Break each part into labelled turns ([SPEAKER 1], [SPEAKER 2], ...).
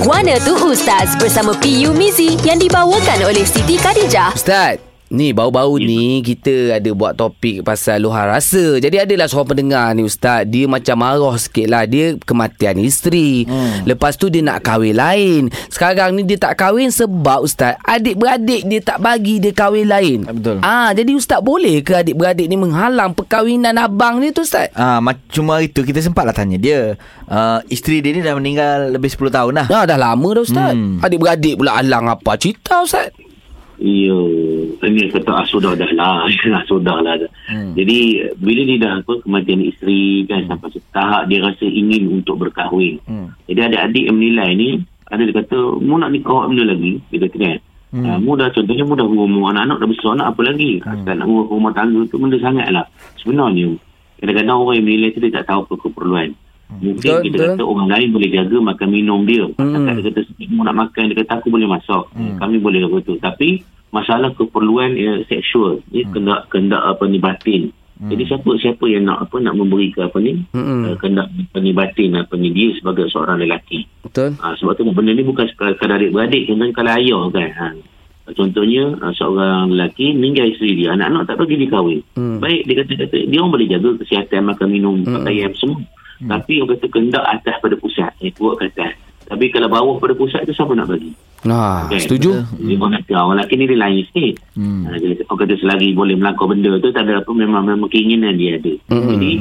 [SPEAKER 1] Guana tu Ustaz bersama PU Mizi yang dibawakan oleh Siti Khadijah.
[SPEAKER 2] Ustaz, ni baru-baru ni kita ada buat topik pasal luar rasa. Jadi adalah seorang pendengar ni Ustaz, dia macam marah sikit lah. Dia kematian isteri. Hmm. Lepas tu dia nak kahwin lain. Sekarang ni dia tak kahwin sebab Ustaz, adik-beradik dia tak bagi dia kahwin lain.
[SPEAKER 3] Ah, betul.
[SPEAKER 2] Ah, jadi Ustaz boleh ke adik-beradik ni menghalang perkahwinan abang ni tu Ustaz?
[SPEAKER 3] Ah, uh, cuma itu kita sempatlah tanya dia. Uh, isteri dia ni dah meninggal lebih 10 tahun dah.
[SPEAKER 2] Dah, dah lama dah Ustaz.
[SPEAKER 3] Hmm.
[SPEAKER 2] Adik-beradik pula halang apa cerita Ustaz?
[SPEAKER 4] Ya, ini kata ah, sudah dah lah, ah, sudah lah. Hmm. Jadi bila dia dah apa kematian isteri kan hmm. sampai setahap dia rasa ingin untuk berkahwin. Hmm. Jadi adik-adik yang menilai ni ada dia kata mu nak nikah benda lagi, dia kata kan. Hmm. Uh, mu dah contohnya mu dah umur anak-anak dah besar nak apa lagi. Hmm. nak urus rumah tangga tu benda sangat lah. Sebenarnya kadang-kadang orang yang menilai tu dia tak tahu apa keperluan. Mungkin betul, kita betul. kata orang lain boleh jaga makan minum dia. Hmm. Dia kata mau nak makan, dia kata aku boleh masak. Hmm. Kami boleh lakukan itu. Tapi masalah keperluan ya, seksual, ni hmm. kendak kendak apa ni batin. Hmm. Jadi siapa siapa yang nak apa nak memberi ke apa ni? Hmm. Uh, kendak apa ni batin apa ni dia sebagai seorang lelaki.
[SPEAKER 2] Betul.
[SPEAKER 4] Uh, sebab tu benda ni bukan sekadar adik-beradik, contohnya kalau ayah kan. Ha. Contohnya uh, seorang lelaki meninggal isteri dia, anak-anak tak bagi dia kahwin. Hmm. Baik dia kata kata dia orang boleh jaga kesihatan makan minum hmm. pakaian semua. Hmm. Tapi orang kata kendak atas pada pusat. Eh, turut ke atas. Tapi kalau bawah pada pusat tu siapa nak bagi?
[SPEAKER 2] Nah, okay. setuju.
[SPEAKER 4] Dia hmm. kata, orang lelaki ni dia lain sikit. Hmm. Jadi, orang kata selagi boleh melakukan benda tu, tak ada apa, memang, memang keinginan dia ada. Hmm. Jadi,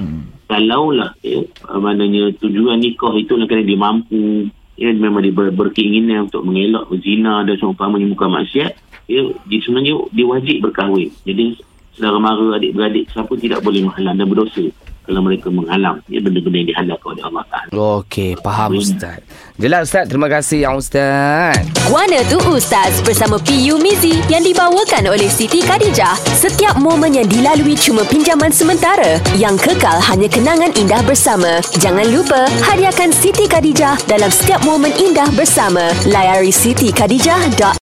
[SPEAKER 4] kalaulah, ya, maknanya tujuan nikah itu nak kena dia mampu, ya, memang dia ber, berkeinginan untuk mengelak zina dan seumpamanya muka maksiat, ya, dia sebenarnya dia wajib berkahwin. Jadi, saudara mara, adik-beradik, siapa tidak boleh menghalang dan berdosa kalau mereka menghalang ya, benda-benda yang dihalalkan oleh Allah Ta'ala.
[SPEAKER 2] Okey, faham hmm. Ustaz. Jelas Ustaz, terima kasih yang Ustaz.
[SPEAKER 1] Guana tu Ustaz bersama PU Mizi yang dibawakan oleh Siti Khadijah. Setiap momen yang dilalui cuma pinjaman sementara. Yang kekal hanya kenangan indah bersama. Jangan lupa, hadiahkan Siti Khadijah dalam setiap momen indah bersama. Layari Siti Khadijah.